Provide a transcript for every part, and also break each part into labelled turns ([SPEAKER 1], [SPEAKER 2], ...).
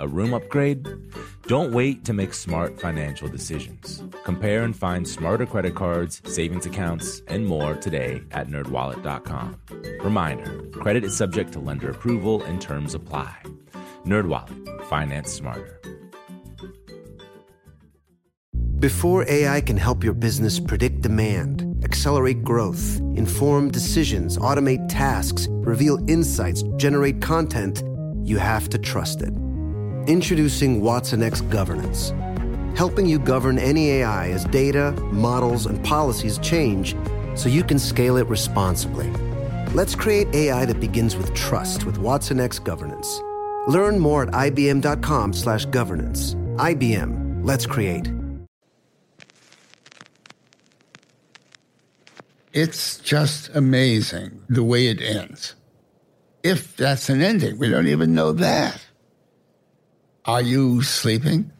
[SPEAKER 1] A room upgrade? Don't wait to make smart financial decisions. Compare and find smarter credit cards, savings accounts, and more today at nerdwallet.com. Reminder, credit is subject to lender approval and terms apply. NerdWallet, finance smarter.
[SPEAKER 2] Before AI can help your business predict demand, accelerate growth, inform decisions, automate tasks, reveal insights, generate content, you have to trust it. Introducing Watson X Governance, helping you govern any AI as data, models, and policies change so you can scale it responsibly. Let's create AI that begins with trust with Watson X Governance. Learn more at ibm.com/governance. IBM. Let's create.
[SPEAKER 3] It's just amazing the way it ends. If that's an ending, we don't even know that. Are you sleeping?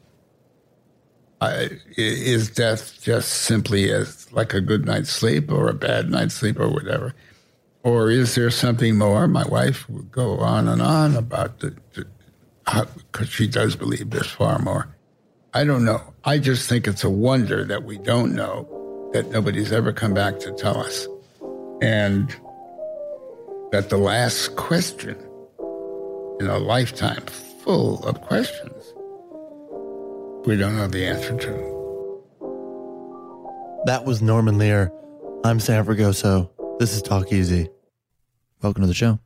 [SPEAKER 3] Uh, is death just simply as like a good night's sleep or a bad night's sleep or whatever? Or is there something more? My wife would go on and on about the, because she does believe there's far more. I don't know. I just think it's a wonder that we don't know that nobody's ever come back to tell us. And that the last question in a lifetime full of questions we don't know the answer to.
[SPEAKER 4] That was Norman Lear. I'm Sam Fragoso. This is Talk Easy. Welcome to the show.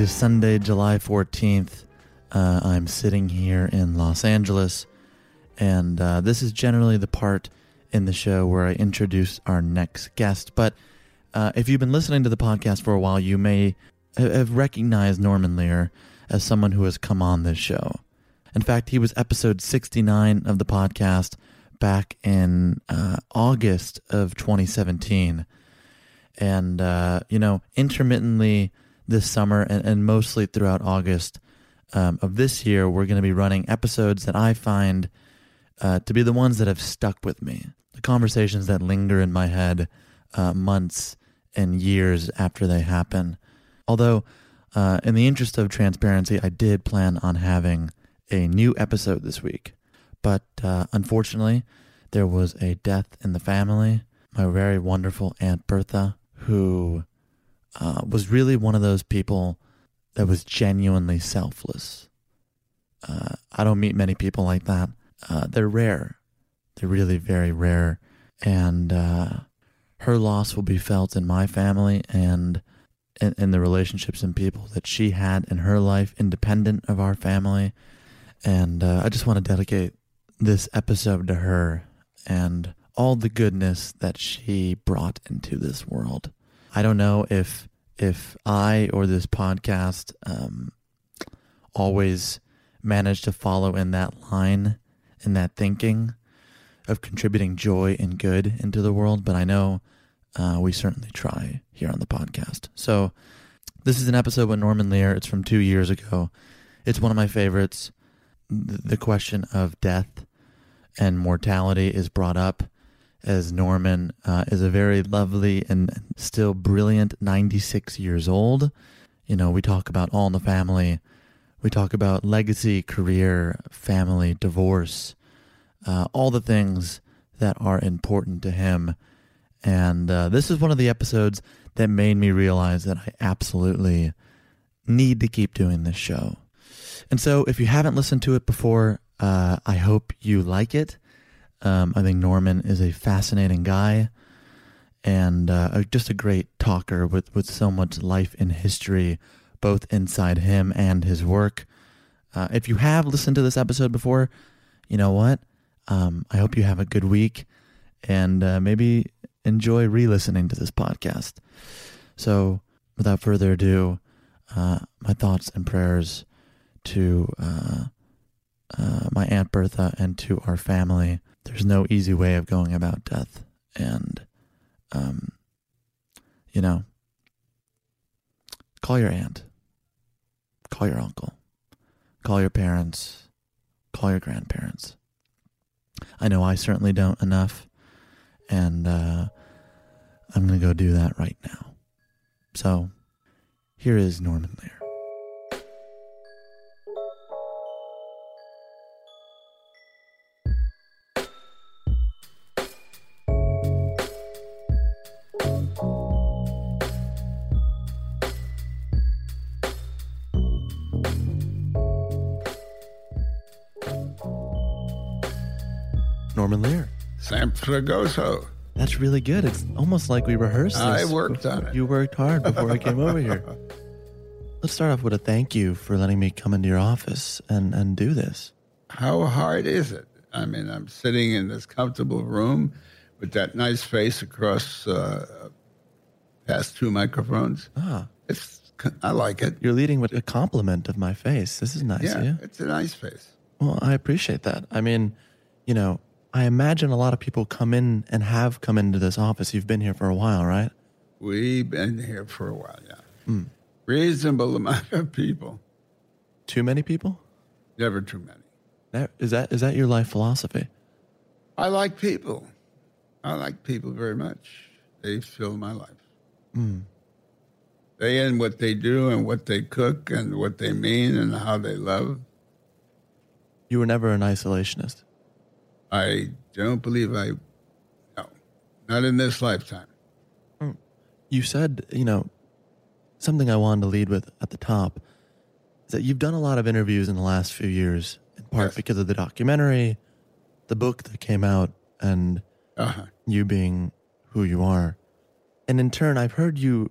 [SPEAKER 4] It is Sunday, July 14th. Uh, I'm sitting here in Los Angeles, and uh, this is generally the part in the show where I introduce our next guest. But uh, if you've been listening to the podcast for a while, you may have recognized Norman Lear as someone who has come on this show. In fact, he was episode 69 of the podcast back in uh, August of 2017. And, uh, you know, intermittently this summer and, and mostly throughout August um, of this year, we're going to be running episodes that I find uh, to be the ones that have stuck with me, the conversations that linger in my head uh, months and years after they happen. Although, uh, in the interest of transparency, I did plan on having a new episode this week. But uh, unfortunately, there was a death in the family. My very wonderful Aunt Bertha, who uh, was really one of those people that was genuinely selfless. Uh, I don't meet many people like that. Uh, they're rare. They're really very rare. And uh, her loss will be felt in my family and in, in, the relationships and people that she had in her life, independent of our family. And uh, I just want to dedicate this episode to her and all the goodness that she brought into this world. I don't know if if I or this podcast um, always manage to follow in that line, in that thinking of contributing joy and good into the world, but I know uh, we certainly try here on the podcast. So this is an episode with Norman Lear. It's from two years ago. It's one of my favorites. The question of death and mortality is brought up as Norman uh, is a very lovely and still brilliant 96 years old. You know, we talk about All in the Family, we talk about legacy, career, family, divorce, uh, all the things that are important to him. And uh, this is one of the episodes that made me realize that I absolutely need to keep doing this show. And so, if you haven't listened to it before, uh, I hope you like it. Um, I think Norman is a fascinating guy and uh, just a great talker with, with so much life and history, both inside him and his work. Uh, if you have listened to this episode before, you know what? Um, I hope you have a good week and uh, maybe enjoy re listening to this podcast. So, without further ado, uh, my thoughts and prayers to uh, uh, my Aunt Bertha and to our family. There's no easy way of going about death. And, um, you know, call your aunt, call your uncle, call your parents, call your grandparents. I know I certainly don't enough. And uh, I'm going to go do that right now. So here is Norman Lear.
[SPEAKER 3] Fragoso.
[SPEAKER 4] That's really good. It's almost like we rehearsed this.
[SPEAKER 3] I worked on it.
[SPEAKER 4] You worked hard before I came over here. Let's start off with a thank you for letting me come into your office and, and do this.
[SPEAKER 3] How hard is it? I mean, I'm sitting in this comfortable room with that nice face across uh, past two microphones.
[SPEAKER 4] Ah,
[SPEAKER 3] It's I like it.
[SPEAKER 4] you're leading with a compliment of my face. This is nice
[SPEAKER 3] Yeah, it's a nice face.
[SPEAKER 4] Well, I appreciate that. I mean, you know, I imagine a lot of people come in and have come into this office. You've been here for a while, right?
[SPEAKER 3] We've been here for a while, yeah. Hmm. Reasonable amount of people,
[SPEAKER 4] Too many people?
[SPEAKER 3] never too many.
[SPEAKER 4] That- Is that is that your life philosophy?
[SPEAKER 3] I like people. I like people very much. They fill my life. Hmm. They and what they do and what they cook and what they mean and how they love.
[SPEAKER 4] You were never an isolationist.
[SPEAKER 3] I don't believe I, no, not in this lifetime.
[SPEAKER 4] You said, you know, something I wanted to lead with at the top is that you've done a lot of interviews in the last few years, in part
[SPEAKER 3] Yes.
[SPEAKER 4] because of the documentary, the book that came out, and
[SPEAKER 3] Uh-huh.
[SPEAKER 4] you being who you are. And in turn, I've heard you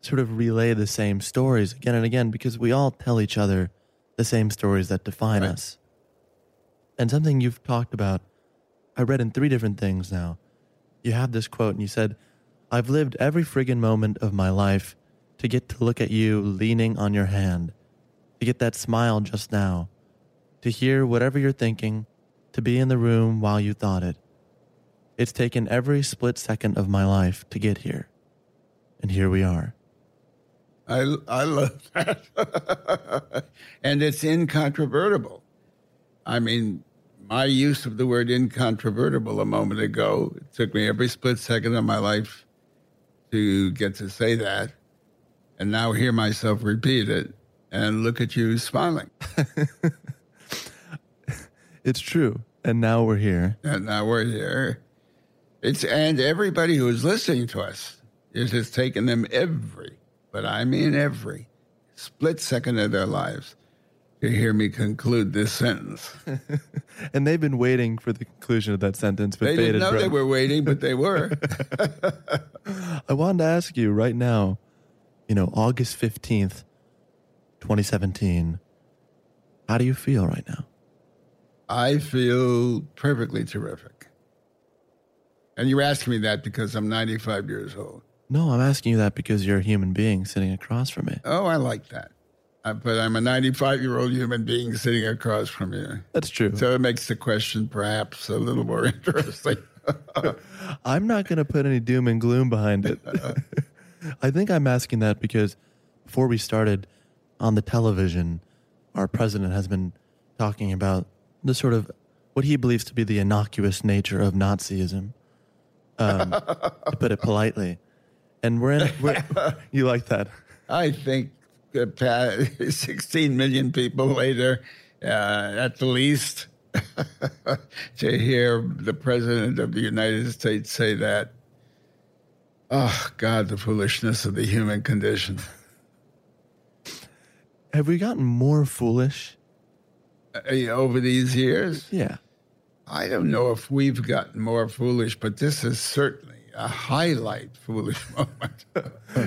[SPEAKER 4] sort of relay the same stories again and again because we all tell each other the same stories that define
[SPEAKER 3] Right.
[SPEAKER 4] us. And something you've talked about, I read in three different things now. You have this quote, and you said, I've lived every friggin' moment of my life to get to look at you leaning on your hand, to get that smile just now, to hear whatever you're thinking, to be in the room while you thought it. It's taken every split second of my life to get here. And here we are.
[SPEAKER 3] I, I love that. and it's incontrovertible. I mean, my use of the word incontrovertible a moment ago, it took me every split second of my life to get to say that. And now hear myself repeat it and look at you smiling.
[SPEAKER 4] It's true. And now we're here.
[SPEAKER 3] And now we're here. It's and everybody who is listening to us, it has taken them every, but I mean every, split second of their lives to hear me conclude this sentence.
[SPEAKER 4] And they've been waiting for the conclusion of that sentence But
[SPEAKER 3] They didn't know they were waiting, but they were.
[SPEAKER 4] I wanted to ask you right now, you know, August 15th, 2017. How do you feel right now?
[SPEAKER 3] I feel perfectly terrific. And you asked me that because I'm 95 years old.
[SPEAKER 4] No, I'm asking you that because you're a human being sitting across from me.
[SPEAKER 3] Oh, I like that. But I'm a 95 year old human being sitting across from you.
[SPEAKER 4] That's true.
[SPEAKER 3] So it makes the question perhaps a little more interesting.
[SPEAKER 4] I'm not going to put any doom and gloom behind it. I think I'm asking that because before we started on the television, our president has been talking about the sort of what he believes to be the innocuous nature of Nazism. um, to put it politely. And we're in. We're, you like that?
[SPEAKER 3] I think 16 million people later, uh, at the least, to hear the president of the United States say that. Oh, God, the foolishness of the human condition.
[SPEAKER 4] Have we gotten more foolish?
[SPEAKER 3] Uh, over these years?
[SPEAKER 4] Yeah.
[SPEAKER 3] I don't know if we've gotten more foolish, but this is certainly a highlight foolish moment.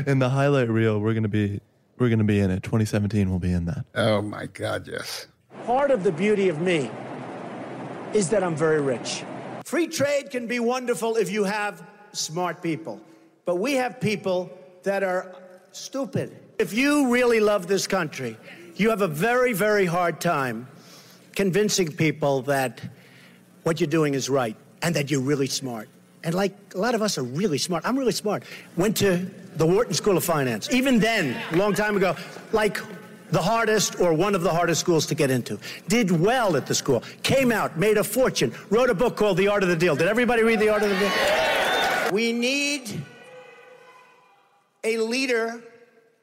[SPEAKER 4] in the highlight reel, we're gonna be we're gonna be in it. 2017 will be in that.
[SPEAKER 3] Oh my God, yes.
[SPEAKER 5] Part of the beauty of me is that I'm very rich. Free trade can be wonderful if you have smart people, but we have people that are stupid. If you really love this country, you have a very, very hard time convincing people that what you're doing is right and that you're really smart. And like a lot of us are really smart. I'm really smart. Went to the Wharton School of Finance. Even then, a long time ago, like the hardest or one of the hardest schools to get into. Did well at the school. Came out, made a fortune, wrote a book called The Art of the Deal. Did everybody read The Art of the Deal? We need a leader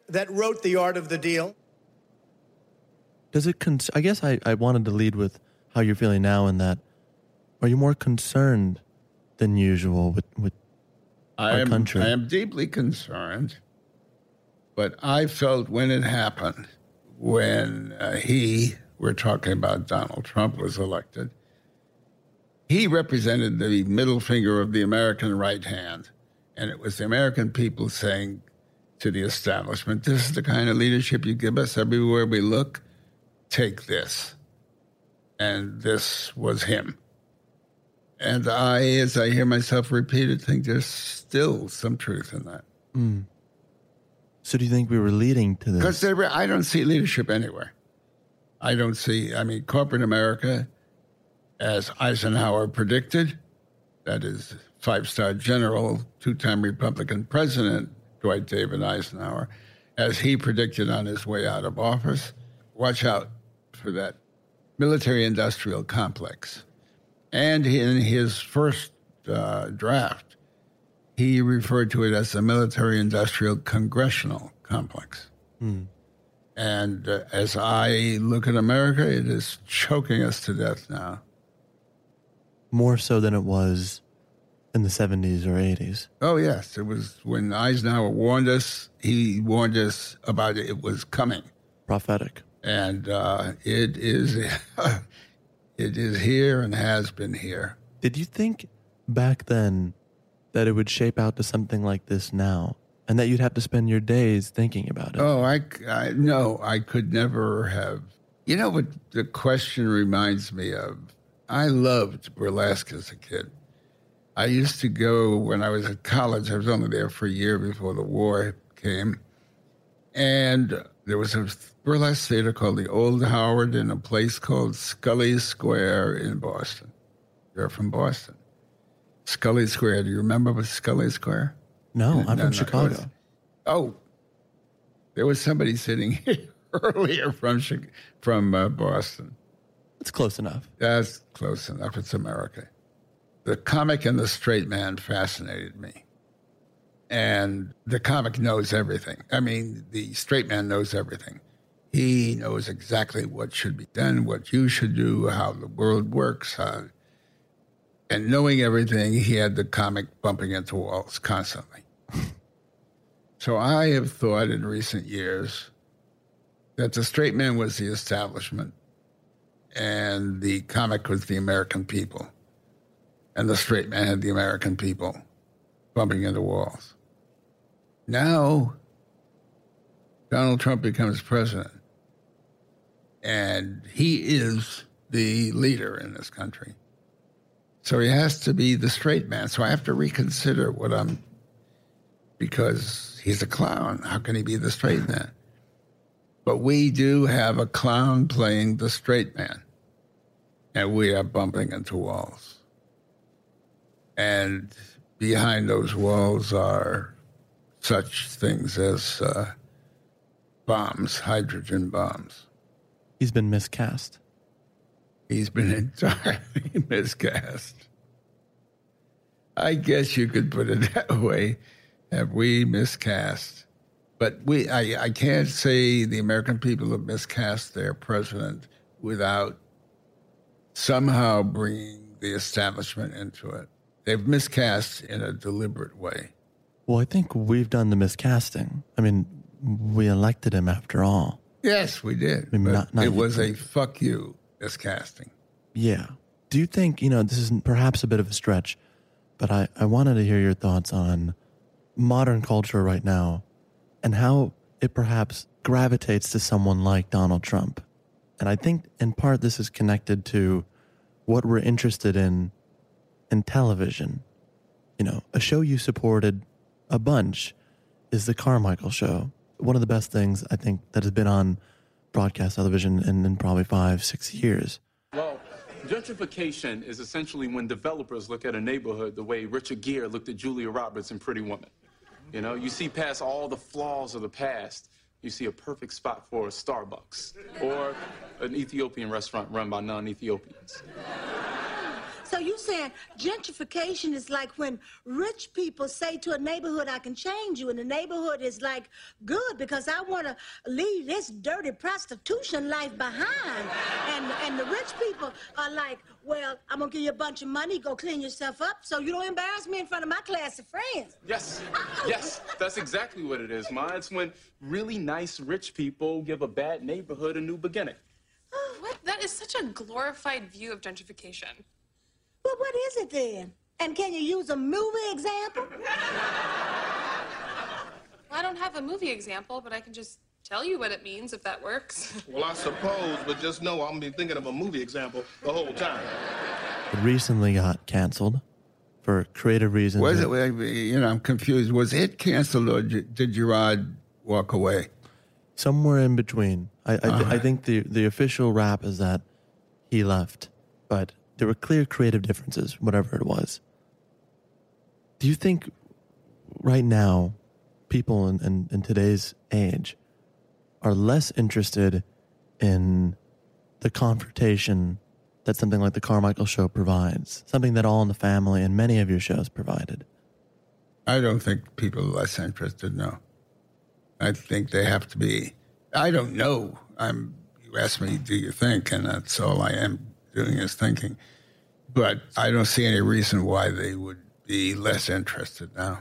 [SPEAKER 5] that wrote The Art of the Deal.
[SPEAKER 4] Does it? Con- I guess I, I wanted to lead with how you're feeling now, and that are you more concerned than usual with with
[SPEAKER 3] I
[SPEAKER 4] our
[SPEAKER 3] am,
[SPEAKER 4] country?
[SPEAKER 3] I am deeply concerned, but I felt when it happened, when uh, he, we're talking about Donald Trump, was elected, he represented the middle finger of the American right hand. And it was the American people saying to the establishment, This is the kind of leadership you give us everywhere we look. Take this. And this was him. And I, as I hear myself repeated, think there's still some truth in that. Hmm.
[SPEAKER 4] so do you think we were leading to this? Because?
[SPEAKER 3] I don't see leadership anywhere. I don't see, I mean, corporate America, as Eisenhower predicted, that is five star general, two time Republican president, Dwight David Eisenhower, as he predicted on his way out of office, watch out for that military industrial complex. And in his first uh, draft, he referred to it as the military industrial congressional complex. And uh, as I look at America, it is choking us to death now.
[SPEAKER 4] More so than it was in the 70s or 80s.
[SPEAKER 3] Oh, yes. It was when Eisenhower warned us, he warned us about it, it was coming.
[SPEAKER 4] Prophetic.
[SPEAKER 3] And uh, it is it is here and has been here.
[SPEAKER 4] Did you think back then that it would shape out to something like this now, and that you'd have to spend your days thinking about it?
[SPEAKER 3] Oh, I, I no, I could never have. You know what the question reminds me of? I loved burlesque as a kid. I used to go when I was at college. I was only there for a year before the war came, and there was a burlesque theater called the Old Howard in a place called Scollay Square in Boston. You're from Boston. Scollay Square. Do you remember Scollay Square?
[SPEAKER 4] no, I'm
[SPEAKER 3] No,
[SPEAKER 4] from
[SPEAKER 3] no,
[SPEAKER 4] Chicago.
[SPEAKER 3] was- Oh, there was somebody sitting here earlier from from uh, Boston.
[SPEAKER 4] It's close enough.
[SPEAKER 3] That's close enough. It's America. The comic and the straight man fascinated me. And the comic knows everything. I mean, the straight man knows everything. He knows exactly what should be done, what you should do, how the world works. How, and knowing everything, he had the comic bumping into walls constantly. so I have thought in recent years that the straight man was the establishment and the comic was the American people, and the straight man had the American people bumping into walls. Now, Donald Trump becomes president, and he is the leader in this country. So he has to be the straight man. So I have to reconsider what I'm, because he's a clown. How can he be the straight man? But we do have a clown playing the straight man, and we are bumping into walls. And behind those walls are such things as uh, bombs, hydrogen bombs.
[SPEAKER 4] He's been miscast.
[SPEAKER 3] He's been entirely miscast. I guess you could put it that way. Have we miscast? But we, I, I can't say the American people have miscast their president without somehow bringing the establishment into it. They've miscast in a deliberate way.
[SPEAKER 6] Well, I think we've done the miscasting. I mean, we elected him after all.
[SPEAKER 3] Yes, we did.
[SPEAKER 6] I mean,
[SPEAKER 3] but
[SPEAKER 6] not- not
[SPEAKER 3] it was a fuck you miscasting.
[SPEAKER 6] Yeah. Do you think, you know, this is perhaps a bit of a stretch, but I, I wanted to hear your thoughts on modern culture right now and how it perhaps gravitates to someone like Donald Trump. And I think in part this is connected to what we're interested in in television. You know, a show you supported a bunch is The Carmichael Show. One of the best things I think that has been on broadcast television in, in probably five, six years.
[SPEAKER 7] Well, gentrification is essentially when developers look at a neighborhood the way Richard Gere looked at Julia Roberts in Pretty Woman. You know, you see past all the flaws of the past, you see a perfect spot for a Starbucks or an Ethiopian restaurant run by non Ethiopians.
[SPEAKER 8] So you saying gentrification is like when rich people say to a neighborhood, I can change you, and the neighborhood is like, good, because I want to leave this dirty prostitution life behind. And and the rich people are like, well, I'm gonna give you a bunch of money, go clean yourself up, so you don't embarrass me in front of my class of friends.
[SPEAKER 7] Yes, yes, that's exactly what it is, Ma. It's when really nice rich people give a bad neighborhood a new beginning.
[SPEAKER 9] What? That is such a glorified view of gentrification.
[SPEAKER 8] Well, what is it then? And can you use a movie example?
[SPEAKER 9] I don't have a movie example, but I can just tell you what it means if that works.
[SPEAKER 10] Well, I suppose, but just know I'm be thinking of a movie example the whole time.
[SPEAKER 6] It recently got canceled for creative reasons.
[SPEAKER 3] Was it? You know, I'm confused. Was it canceled or did Jerrod walk away?
[SPEAKER 6] somewhere in between? I I, th- I uh-huh. think the the official rap is that he left, but there were clear creative differences, whatever it was. Do you think right now people in, in, in today's age are less interested in the confrontation that something like the Carmichael show provides, something that All in the Family and many of your shows provided?
[SPEAKER 3] I don't think people are less interested. No, I think they have to be. I don't know. I'm. You ask me, do you think? And that's all I am doing his thinking. But I don't see any reason why they would be less interested now.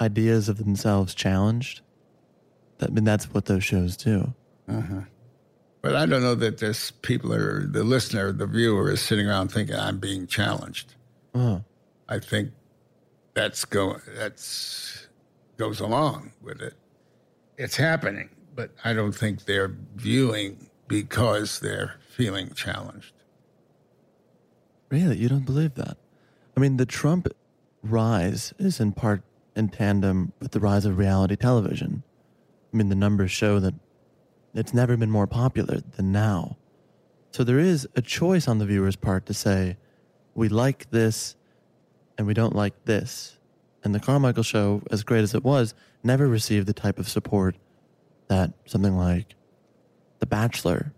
[SPEAKER 6] Ideas of themselves challenged. That, I mean, that's what those shows do. Uh-huh.
[SPEAKER 3] But I don't know that this people are the listener, the viewer is sitting around thinking I'm being challenged.
[SPEAKER 6] Oh.
[SPEAKER 3] I think that's go that's goes along with it. It's happening, but I don't think they're viewing because they're feeling challenged.
[SPEAKER 6] Really? You don't believe that? I mean, the Trump rise is in part in tandem with the rise of reality television. I mean, the numbers show that it's never been more popular than now. So there is a choice on the viewer's part to say, we like this and we don't like this. And the Carmichael show, as great as it was, never received the type of support that something like The Bachelor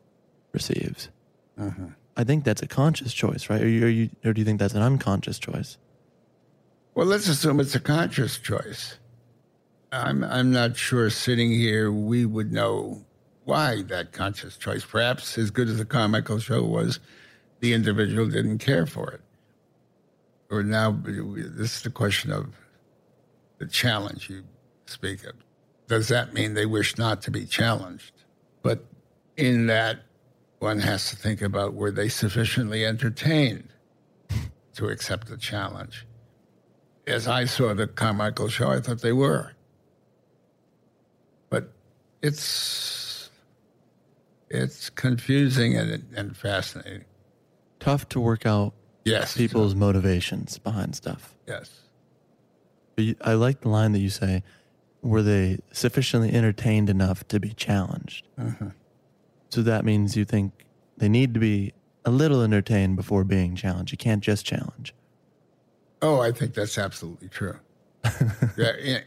[SPEAKER 6] receives. Uh-huh. I think that's a conscious choice, right? Or, you, are you, or do you think that's an unconscious choice?
[SPEAKER 3] Well, let's assume it's a conscious choice. I'm I'm not sure sitting here we would know why that conscious choice. Perhaps as good as the Carmichael show was, the individual didn't care for it. Or now this is the question of the challenge you speak of. Does that mean they wish not to be challenged? But in that, one has to think about were they sufficiently entertained to accept the challenge? As I saw the Carmichael show, I thought they were. But it's it's confusing and, and fascinating.
[SPEAKER 6] Tough to work out
[SPEAKER 3] Yes,
[SPEAKER 6] people's motivations behind stuff.
[SPEAKER 3] Yes.
[SPEAKER 6] But you, I like the line that you say, were they sufficiently entertained enough to be challenged? Mm-hmm. So that means you think they need to be a little entertained before being challenged. You can't just challenge.
[SPEAKER 3] Oh, I think that's absolutely true.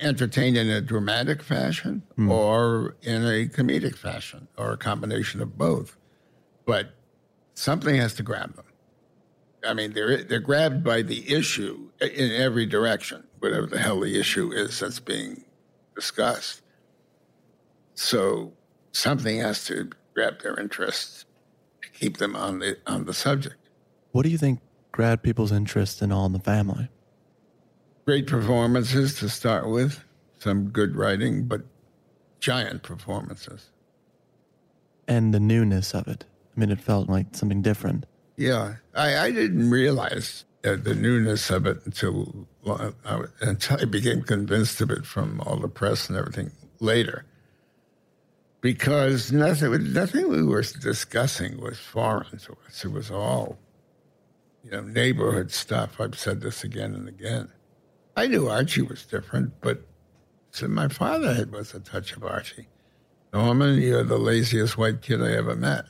[SPEAKER 3] entertained in a dramatic fashion hmm. or in a comedic fashion or a combination of both. But something has to grab them. I mean, they're they're grabbed by the issue in every direction, whatever the hell the issue is that's being discussed. So something has to grab their interest to keep them on the on the subject.
[SPEAKER 6] What do you think grabbed people's interest in All in the Family?
[SPEAKER 3] Great performances to start with, some good writing, but giant performances.
[SPEAKER 6] And the newness of it. I mean, it felt like something different.
[SPEAKER 3] Yeah, I, I didn't realize uh, the newness of it until uh, until I became convinced of it from all the press and everything later. Because nothing, nothing we were discussing was foreign to us. It was all, you know, neighborhood stuff. I've said this again and again. I knew Archie was different, but so my father had was a touch of Archie. Norman, you're the laziest white kid I ever met.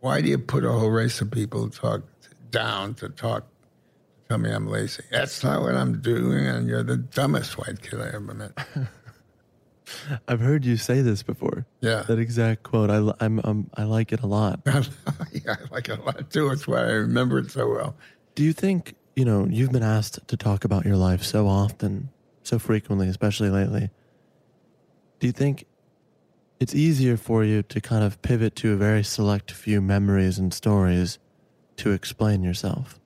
[SPEAKER 3] Why do you put a whole race of people talk down to talk to tell me I'm lazy? That's not what I'm doing, and you're the dumbest white kid I ever met.
[SPEAKER 6] I've heard you say this before.
[SPEAKER 3] Yeah.
[SPEAKER 6] That exact quote. I, I'm, um, I like it a lot.
[SPEAKER 3] yeah, I like it a lot too. That's why I remember it so well.
[SPEAKER 6] Do you think, you know, you've been asked to talk about your life so often, so frequently, especially lately. Do you think it's easier for you to kind of pivot to a very select few memories and stories to explain yourself?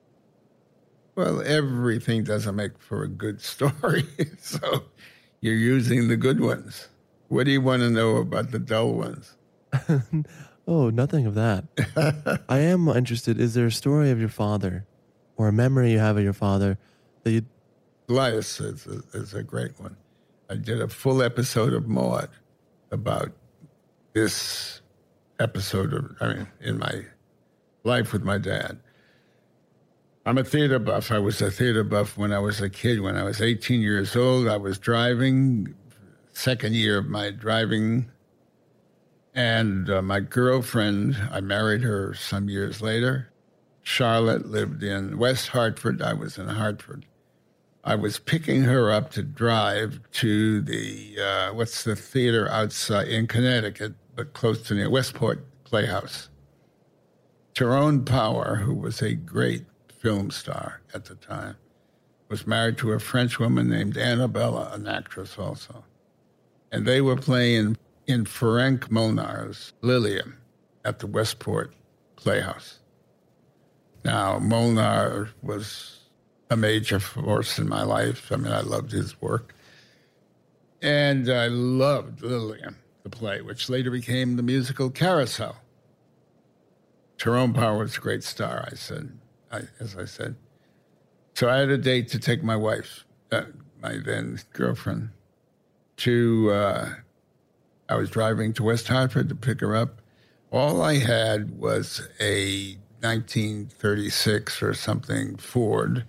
[SPEAKER 3] Well, everything doesn't make for a good story. so you're using the good ones. What do you want to know about the dull ones?
[SPEAKER 6] oh, nothing of that. I am interested. Is there a story of your father or a memory you have of your father that you.
[SPEAKER 3] Elias is a, is a great one. I did a full episode of Maude about this episode of, I mean, in my life with my dad. I'm a theater buff. I was a theater buff when I was a kid. When I was 18 years old, I was driving, second year of my driving. And uh, my girlfriend, I married her some years later. Charlotte lived in West Hartford. I was in Hartford. I was picking her up to drive to the, uh, what's the theater outside in Connecticut, but close to near Westport Playhouse. Tyrone Power, who was a great film star at the time, was married to a French woman named Annabella, an actress also. And they were playing in Ferenc Molnar's Liliom at the Westport Playhouse. Now, Molnar was a major force in my life. I mean, I loved his work. And I loved Liliom, the play, which later became the musical Carousel. Tyrone Power was a great star, I said. I, as I said. So I had a date to take my wife, uh, my then girlfriend, to. Uh, I was driving to West Hartford to pick her up. All I had was a 1936 or something Ford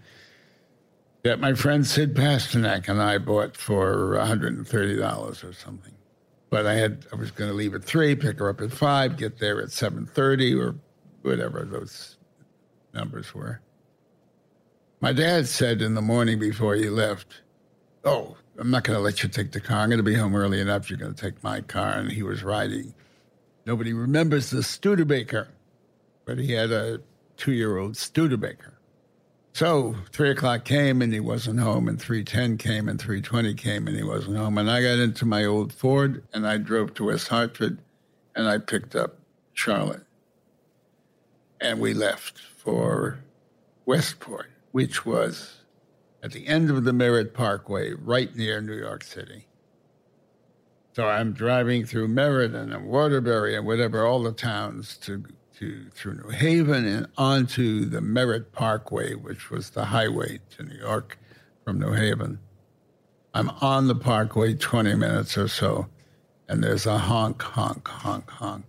[SPEAKER 3] that my friend Sid Pasternak and I bought for $130 or something. But I had I was going to leave at three, pick her up at five, get there at 7:30 or whatever those numbers were. My dad said in the morning before he left, Oh, I'm not going to let you take the car. I'm going to be home early enough. You're going to take my car. And he was riding. Nobody remembers the Studebaker, but he had a two year old Studebaker. So three o'clock came and he wasn't home, and 310 came and 320 came and he wasn't home. And I got into my old Ford and I drove to West Hartford and I picked up Charlotte. And we left for Westport, which was at the end of the Merritt Parkway, right near New York City. So I'm driving through Meriden and Waterbury and whatever, all the towns to, to through New Haven and onto the Merritt Parkway, which was the highway to New York from New Haven. I'm on the parkway 20 minutes or so, and there's a honk, honk, honk, honk.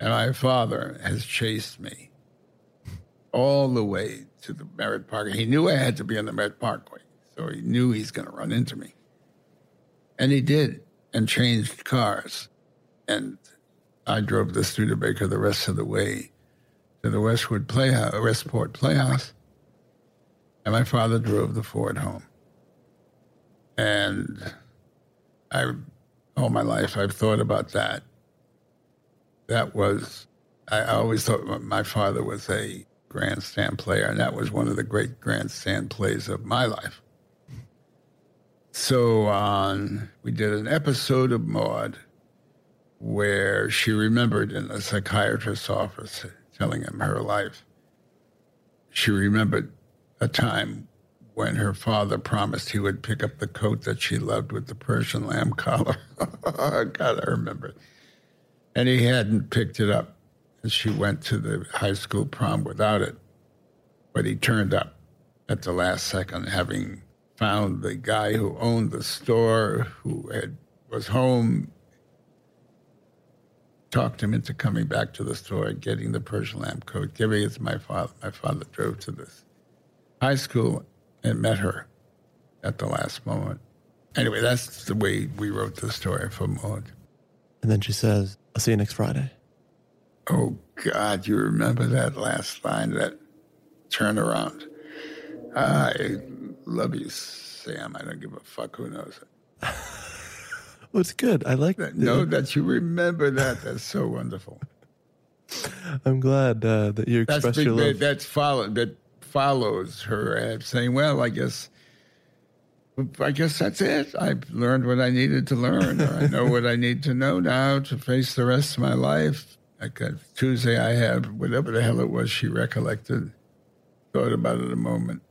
[SPEAKER 3] And my father has chased me all the way to the Merritt Parkway. He knew I had to be on the Merritt Parkway, so he knew he's going to run into me. And he did, and changed cars. And I drove the Studebaker the rest of the way to the Westwood Playhouse, Westport Playhouse. And my father drove the Ford home. And I, all my life, I've thought about that. That was, I always thought my father was a grandstand player, and that was one of the great grandstand plays of my life. So on, we did an episode of Maude where she remembered in the psychiatrist's office telling him her life. She remembered a time when her father promised he would pick up the coat that she loved with the Persian lamb collar. God, I remember it. And he hadn't picked it up. She went to the high school prom without it. But he turned up at the last second, having found the guy who owned the store, who had was home, talked him into coming back to the store, getting the Persian lamb coat, giving it to my father. My father drove to this high school and met her at the last moment. Anyway, that's the way we wrote the story for Maude.
[SPEAKER 6] And then she says, I'll see you next Friday.
[SPEAKER 3] Oh, God, you remember that last line, that turnaround? I love you, Sam. I don't give a fuck who knows it.
[SPEAKER 6] well, it's good. I like that.
[SPEAKER 3] Know that you remember that. That's so wonderful.
[SPEAKER 6] I'm glad uh, that you expressed
[SPEAKER 3] that's
[SPEAKER 6] your love.
[SPEAKER 3] That's followed. That follows her saying, "Well, I guess." I guess that's it. I've learned what I needed to learn, or I know what I need to know now to face the rest of my life. Like Tuesday, I had whatever the hell it was she recollected, thought about it a moment,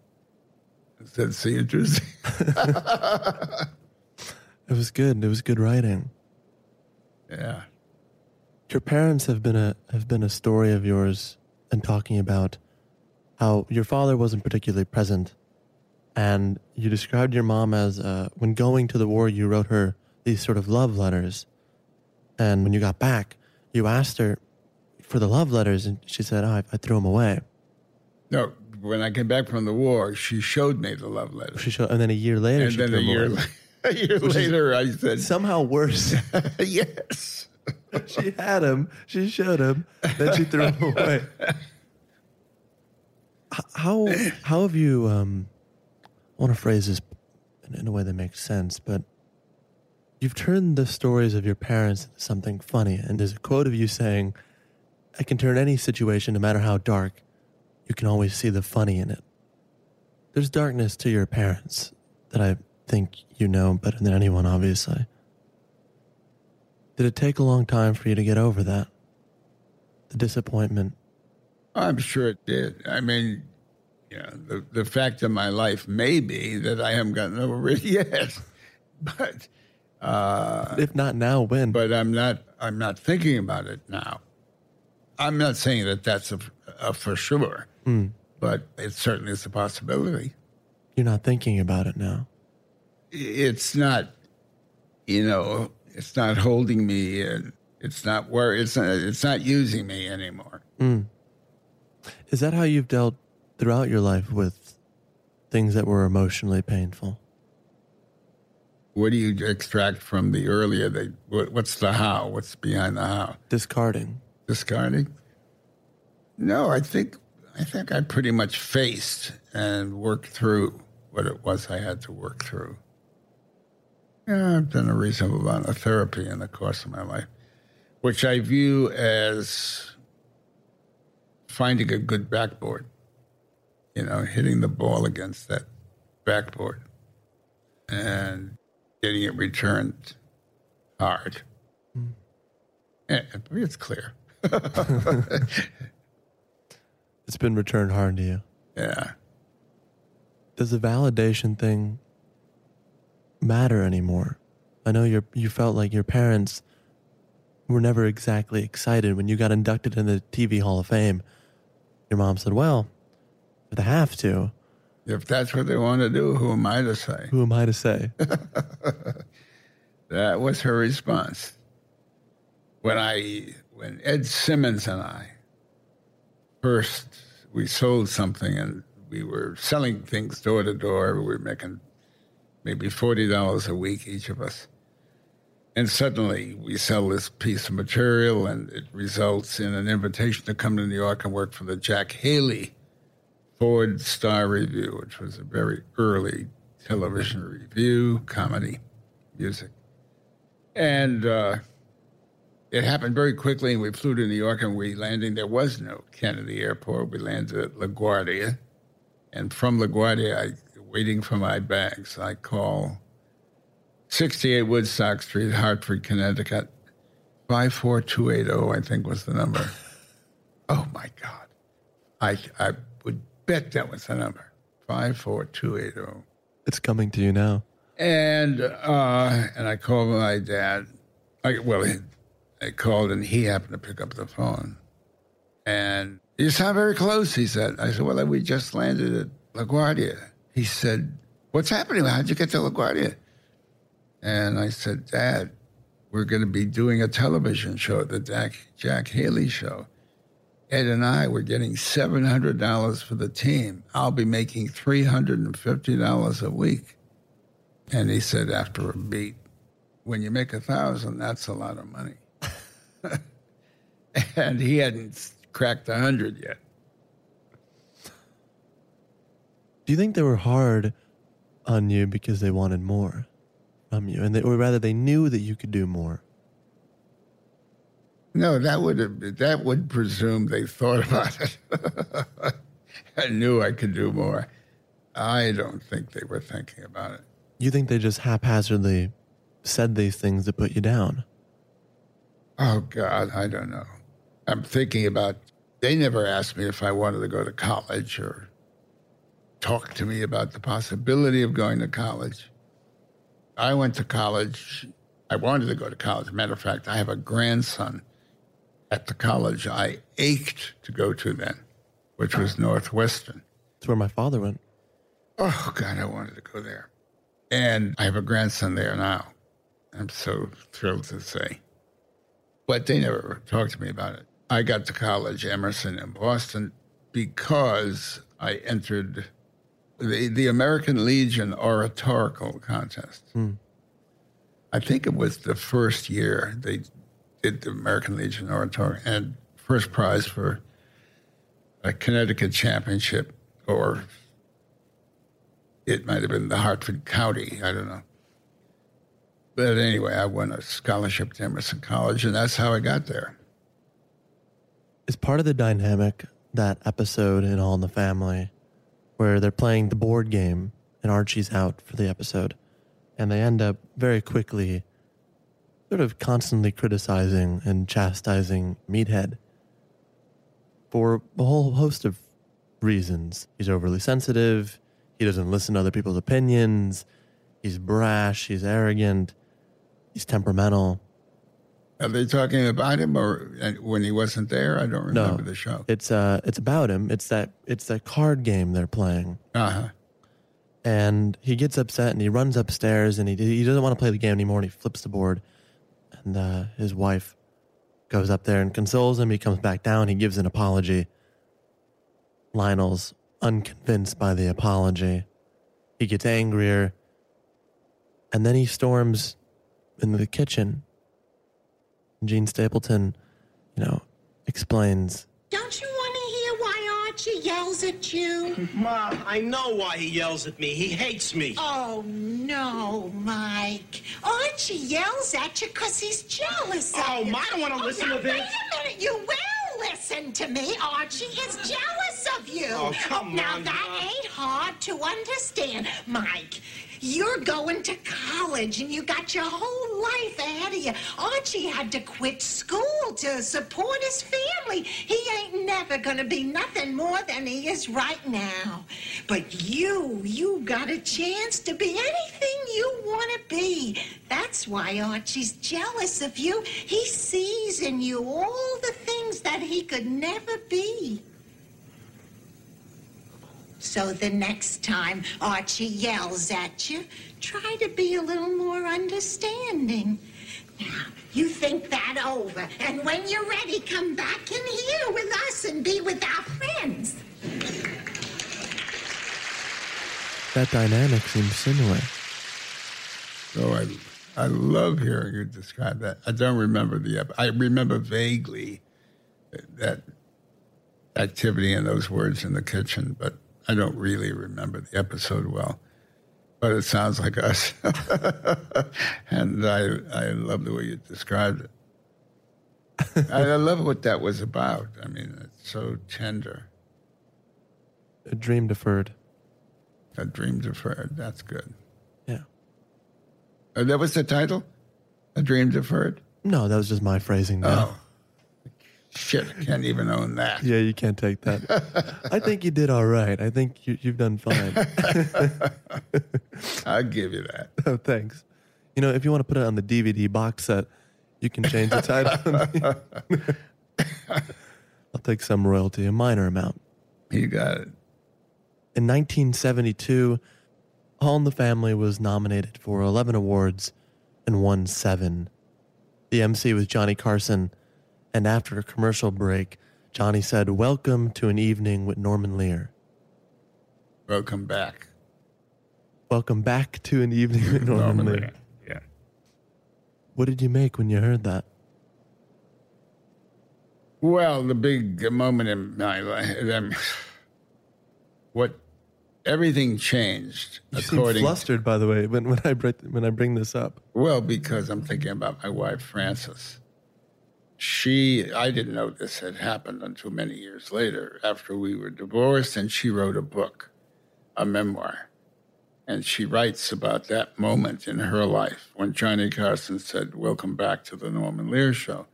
[SPEAKER 3] and said, "See you Tuesday."
[SPEAKER 6] it was good. It was good writing.
[SPEAKER 3] Yeah.
[SPEAKER 6] Your parents have been a have been a story of yours and talking about how your father wasn't particularly present and you described your mom as uh, when going to the war you wrote her these sort of love letters and when you got back you asked her for the love letters and she said oh, I, I threw them away.
[SPEAKER 3] No when i came back from the war she showed me the love letters
[SPEAKER 6] she showed and then a year later
[SPEAKER 3] and
[SPEAKER 6] she
[SPEAKER 3] then
[SPEAKER 6] threw
[SPEAKER 3] a
[SPEAKER 6] them
[SPEAKER 3] year,
[SPEAKER 6] away.
[SPEAKER 3] a year later i said
[SPEAKER 6] somehow worse.
[SPEAKER 3] Yes.
[SPEAKER 6] She had him she showed him then she threw him away. How how have you um I want to phrase this in, in a way that makes sense, but you've turned the stories of your parents into something funny. And there's a quote of you saying, I can turn any situation, no matter how dark, you can always see the funny in it. There's darkness to your parents that I think you know better than anyone, obviously. Did it take a long time for you to get over that? The disappointment?
[SPEAKER 3] I'm sure it did. I mean, know, the, the fact of my life may be that I haven't gotten over it yet. but uh,
[SPEAKER 6] if not now, when?
[SPEAKER 3] But I'm not. I'm not thinking about it now. I'm not saying that that's a, a for sure,
[SPEAKER 6] mm.
[SPEAKER 3] but it certainly is a possibility.
[SPEAKER 6] You're not thinking about it now.
[SPEAKER 3] It's not. You know, it's not holding me, and it's not where it's. Not, it's not using me anymore.
[SPEAKER 6] Mm. Is that how you've dealt throughout your life with things that were emotionally painful?
[SPEAKER 3] What do you extract from the earlier? They, what's the how? What's behind the how?
[SPEAKER 6] Discarding.
[SPEAKER 3] Discarding? No, I think I think I pretty much faced and worked through what it was I had to work through. Yeah, I've done a reasonable amount of therapy in the course of my life, which I view as finding a good backboard you know, hitting the ball against that backboard and getting it returned hard. Mm. It's clear.
[SPEAKER 6] it's been returned hard to you.
[SPEAKER 3] Yeah.
[SPEAKER 6] Does the validation thing matter anymore? I know you you felt like your parents were never exactly excited when you got inducted in the TV Hall of Fame. Your mom said, "Well, if they have to.
[SPEAKER 3] If that's what they want to do, who am I to say?
[SPEAKER 6] Who am I to say?
[SPEAKER 3] that was her response. When I, when Ed Simmons and I first, we sold something and we were selling things door to door. We were making maybe $40 a week, each of us. And suddenly we sell this piece of material and it results in an invitation to come to New York and work for the Jack Haley Ford Star Revue, which was a very early television review, comedy, music. And uh, it happened very quickly, and we flew to New York, and we landing. There was no Kennedy Airport. We landed at LaGuardia, and from LaGuardia, I waiting for my bags. I call 68 Woodstock Street, Hartford, Connecticut. 54280, I think was the number. Oh my God. I, I bet that was the number. 54280.
[SPEAKER 6] It's coming to you now.
[SPEAKER 3] And uh, and I called my dad. I, well, he, I called and he happened to pick up the phone. And you sound very close, he said. I said, well, we just landed at LaGuardia. He said, what's happening? How'd you get to LaGuardia? And I said, Dad, we're going to be doing a television show, the Jack, Jack Haley show. Ed and I were getting $700 for the team. I'll be making $350 a week. And he said after a beat, when you make a thousand, that's a lot of money. and he hadn't cracked a hundred yet.
[SPEAKER 6] Do you think they were hard on you because they wanted more from you, and they, or rather, they knew that you could do more?
[SPEAKER 3] No, that would that would presume they thought about it. I knew I could do more. I don't think they were thinking about it.
[SPEAKER 6] You think they just haphazardly said these things to put you down?
[SPEAKER 3] Oh God, I don't know. I'm thinking about. They never asked me if I wanted to go to college or talk to me about the possibility of going to college. I went to college. I wanted to go to college. Matter of fact, I have a grandson at the college I ached to go to then, which was Northwestern.
[SPEAKER 6] It's where my father went.
[SPEAKER 3] Oh, God, I wanted to go there. And I have a grandson there now. I'm so thrilled to say. But they never talked to me about it. I got to college, Emerson in Boston, because I entered the, the American Legion oratorical contest.
[SPEAKER 6] Hmm.
[SPEAKER 3] I think it was the first year they did the American Legion oratorical and first prize for a Connecticut championship, or it might have been the Hartford County. I don't know. But anyway, I won a scholarship to Emerson College, and that's how I got there.
[SPEAKER 6] Is part of the dynamic that episode in All in the Family where they're playing the board game and Archie's out for the episode, and they end up very quickly sort of constantly criticizing and chastising Meathead for a whole host of reasons. He's overly sensitive, he doesn't listen to other people's opinions, he's brash, he's arrogant, he's temperamental.
[SPEAKER 3] Are they talking about him or uh, when he wasn't there? I don't remember the show.
[SPEAKER 6] It's uh it's about him. It's that it's that card game they're playing.
[SPEAKER 3] Uh-huh.
[SPEAKER 6] And he gets upset and he runs upstairs and he he doesn't want to play the game anymore and he flips the board. And uh, his wife goes up there and consoles him. He comes back down. He gives an apology. Lionel's unconvinced by the apology. He gets angrier. And then he storms into the kitchen. Jean Stapleton, you know, explains
[SPEAKER 11] Don't you want to hear why Archie yells at you?
[SPEAKER 12] Mom, I know why he yells at me. He hates me.
[SPEAKER 11] Oh, no, Mike. Archie yells at you because he's jealous
[SPEAKER 12] Oh. Ma, I don't wanna oh, listen
[SPEAKER 11] now,
[SPEAKER 12] to this.
[SPEAKER 11] Wait a minute. You will listen to me. Archie is jealous of you.
[SPEAKER 12] Oh, come
[SPEAKER 11] now,
[SPEAKER 12] on,
[SPEAKER 11] that
[SPEAKER 12] Ma.
[SPEAKER 11] ain't hard to understand, Mike. You're going to college and you got your whole life ahead of you. Archie had to quit school to support his family. He ain't never gonna be nothing more than he is right now. But you, you got a chance to be anything you wanna be. That's why Archie's jealous of you. He sees in you all the things that he could never be. So the next time Archie yells at you, try to be a little more understanding. Now, you think that over, and when you're ready, come back in here with us and be with our friends.
[SPEAKER 6] that dynamic seems similar.
[SPEAKER 3] So I, I love hearing you describe that. I don't remember the, ep- I remember vaguely that activity and those words in the kitchen, but I don't really remember the episode well. But it sounds like us, and I, I love the way you described it. I I love what that was about. I mean, it's so tender.
[SPEAKER 6] A dream deferred.
[SPEAKER 3] A dream deferred. That's good.
[SPEAKER 6] Yeah.
[SPEAKER 3] Uh, that was the title? A dream deferred?
[SPEAKER 6] No, that was just my phrasing. Now.
[SPEAKER 3] Oh. Shit, can't even own that.
[SPEAKER 6] Yeah, you can't take that. I think you did all right. I think you, you've done fine.
[SPEAKER 3] I'll give you that.
[SPEAKER 6] oh, thanks. You know, if you want to put it on the DVD box set, you can change the title. I'll take some royalty, a minor amount.
[SPEAKER 3] You got it.
[SPEAKER 6] In 1972, All in the Family was nominated for 11 awards and won seven. The MC was Johnny Carson, and after a commercial break, Johnny said, Welcome to an evening with Norman Lear.
[SPEAKER 3] Welcome back.
[SPEAKER 6] Welcome back to an evening with Norman, Lear.
[SPEAKER 3] Yeah.
[SPEAKER 6] What did you make when you heard that?
[SPEAKER 3] Well, the big moment in my life, um, what everything changed
[SPEAKER 6] You seem
[SPEAKER 3] according.
[SPEAKER 6] flustered, by the way, when, when I bring, when I bring this up.
[SPEAKER 3] Well, because I'm thinking about my wife, Frances. She, I didn't know this had happened until many years later after we were divorced, and she wrote a book, a memoir. And she writes about that moment in her life when Johnny Carson said, Welcome back to the Norman Lear Show.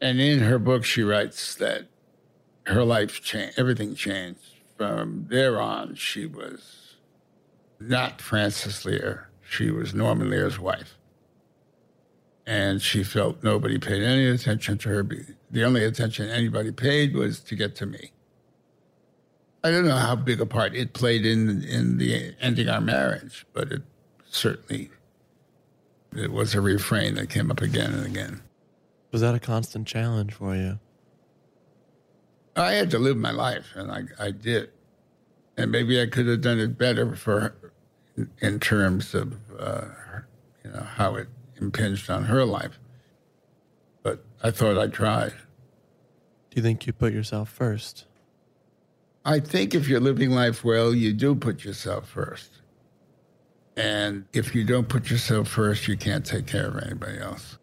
[SPEAKER 3] And in her book, she writes that her life changed, everything changed. From there on, she was not Frances Lear, she was Norman Lear's wife. And she felt nobody paid any attention to her. The only attention anybody paid was to get to me. I don't know how big a part it played in in the ending our marriage, but it certainly it was a refrain that came up again and again.
[SPEAKER 6] Was that a constant challenge for you?
[SPEAKER 3] I had to live my life, and I, I did. And maybe I could have done it better for her in, in terms of uh, you know how it impinged on her life. But I thought I tried.
[SPEAKER 6] Do you think you put yourself first?
[SPEAKER 3] I think if you're living life well, you do put yourself first. And if you don't put yourself first, you can't take care of anybody else.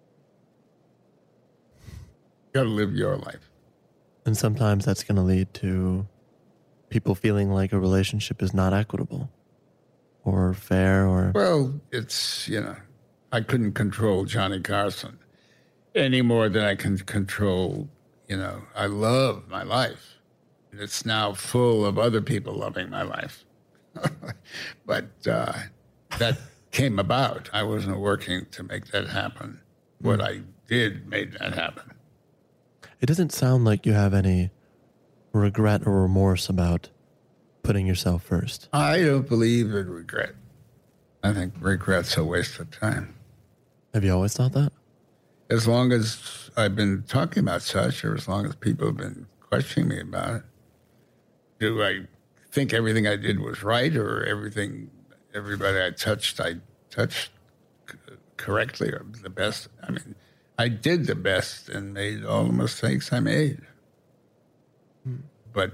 [SPEAKER 3] You got to live your life.
[SPEAKER 6] And sometimes that's going to lead to people feeling like a relationship is not equitable or fair or.
[SPEAKER 3] Well, it's, you know, I couldn't control Johnny Carson any more than I can control, you know, I love my life. It's now full of other people loving my life. but uh, that came about. I wasn't working to make that happen. What I did made that happen.
[SPEAKER 6] It doesn't sound like you have any regret or remorse about putting yourself first.
[SPEAKER 3] I don't believe in regret. I think regret's a waste of time.
[SPEAKER 6] Have you always thought that?
[SPEAKER 3] As long as I've been talking about such, or as long as people have been questioning me about it, do I think everything I did was right, or everything, everybody I touched, I touched correctly, or the best? I mean, I did the best and made all the mistakes I made. But,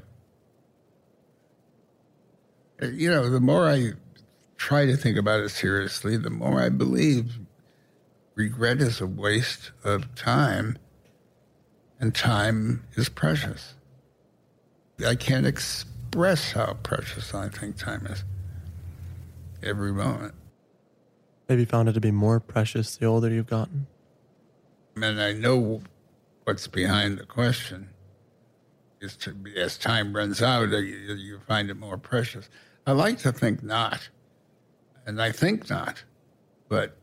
[SPEAKER 3] you know, the more I try to think about it seriously, the more I believe regret is a waste of time, and time is precious. I can't express how precious I think time is every moment.
[SPEAKER 6] Have you found it to be more precious the older you've gotten?
[SPEAKER 3] And I know what's behind the question. Is to be, as time runs out, uh, you, you find it more precious. I like to think not, and I think not, but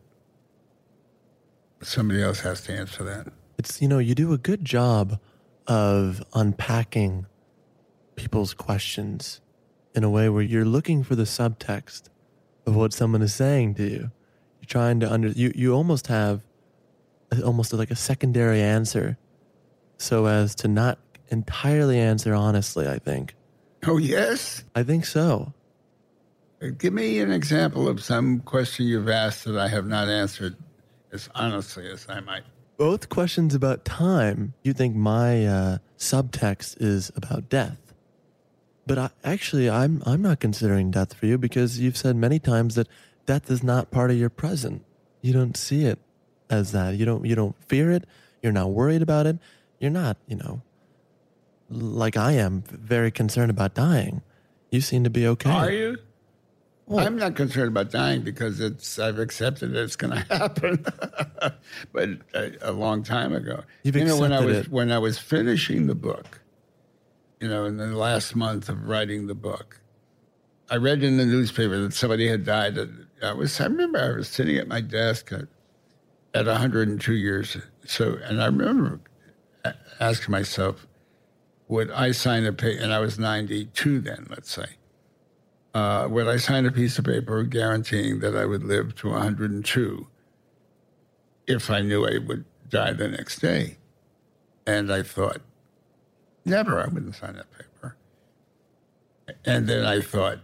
[SPEAKER 3] somebody else has to answer that.
[SPEAKER 6] It's, you know, you do a good job of unpacking people's questions in a way where you're looking for the subtext of what someone is saying to you. You're trying to under, you, you almost have a- almost like a secondary answer so as to not entirely answer honestly, I think.
[SPEAKER 3] Oh, yes?
[SPEAKER 6] I think so.
[SPEAKER 3] Give me an example of some question you've asked that I have not answered as honestly as I might.
[SPEAKER 6] Both questions about time, you think my uh, subtext is about death. But I, actually, I'm I'm not considering death for you because you've said many times that death is not part of your present. You don't see it as that. You don't you don't fear it. You're not worried about it. You're not, you know, like I am, very concerned about dying. You seem to be okay.
[SPEAKER 3] Are you? I'm not concerned about dying because it's I've accepted that it's going to happen. but a, a, long time ago,
[SPEAKER 6] You've
[SPEAKER 3] you know, when I was
[SPEAKER 6] it.
[SPEAKER 3] when I was finishing the book, you know, in the last month of writing the book, I read in the newspaper that somebody had died. I was I remember I was sitting at my desk at, at 102 years. So, and I remember asking myself, would I sign a paper? And I was 92 then, let's say. Uh, would I sign a piece of paper guaranteeing that I would live to 102 if I knew I would die the next day? And I thought, never, I wouldn't sign that paper. And then I thought,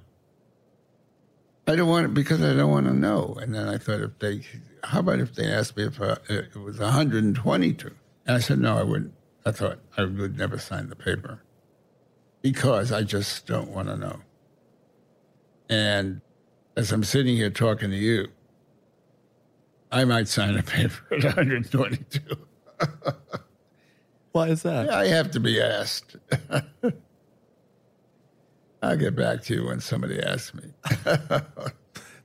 [SPEAKER 3] I don't want it because I don't want to know. And then I thought, if they, how about if they asked me if uh, it was 122? And I said, no, I wouldn't. I thought I would never sign the paper because I just don't want to know. And as I'm sitting here talking to you, I might sign a paper at 122.
[SPEAKER 6] Why is that?
[SPEAKER 3] I have to be asked. I'll get back to you when somebody asks me.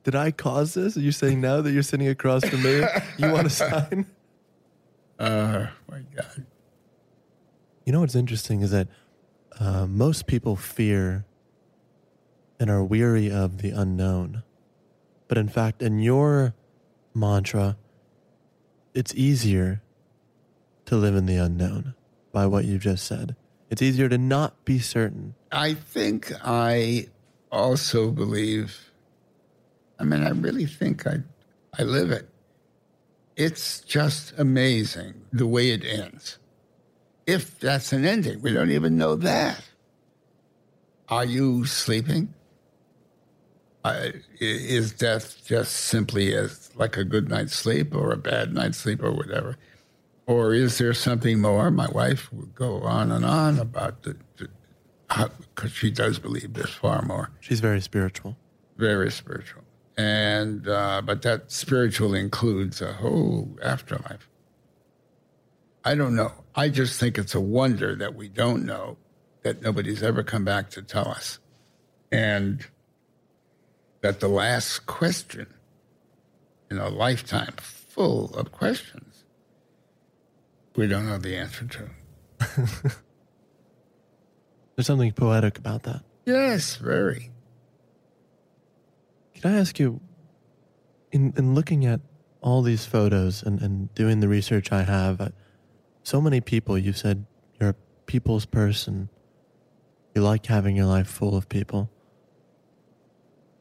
[SPEAKER 6] Did I cause this? Are you saying now that you're sitting across from me, you want to sign?
[SPEAKER 3] Oh, my God.
[SPEAKER 6] You know what's interesting is that uh, most people fear and are weary of the unknown. But in fact, in your mantra, it's easier to live in the unknown by what you've just said. It's easier to not be certain.
[SPEAKER 3] I think I also believe, I mean, I really think I, I live it. It's just amazing the way it ends. If that's an ending, we don't even know that. Are you sleeping? Is death just simply as like a good night's sleep or a bad night's sleep or whatever? Or is there something more? My wife would go on and on about the, because she does believe there's far more.
[SPEAKER 6] She's very spiritual.
[SPEAKER 3] Very spiritual. And, uh, but that spiritual includes a whole afterlife. I don't know. I just think it's a wonder that we don't know, that nobody's ever come back to tell us. And that the last question in a lifetime full of questions, we don't know the answer to.
[SPEAKER 6] There's something poetic about that.
[SPEAKER 3] Yes, very.
[SPEAKER 6] Can I ask you, in, in looking at all these photos and, and doing the research I have, so many people, you said you're a people's person. You like having your life full of people.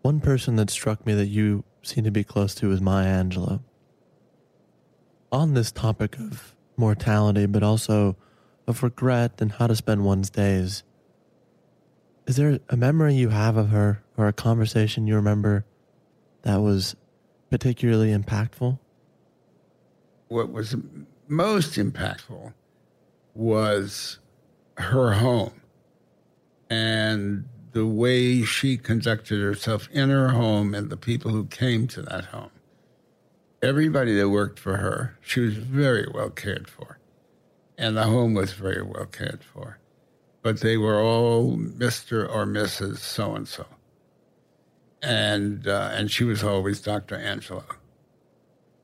[SPEAKER 6] One person that struck me that you seem to be close to is Maya Angelou. On this topic of mortality, but also of regret and how to spend one's days, is there a memory you have of her or a conversation you remember that was particularly impactful?
[SPEAKER 3] What was most impactful was her home and the way she conducted herself in her home and the people who came to that home. Everybody that worked for her, she was very well cared for. And the home was very well cared for. But they were all Mr. or Mrs. So and so. And uh, and she was always Dr. Angelou.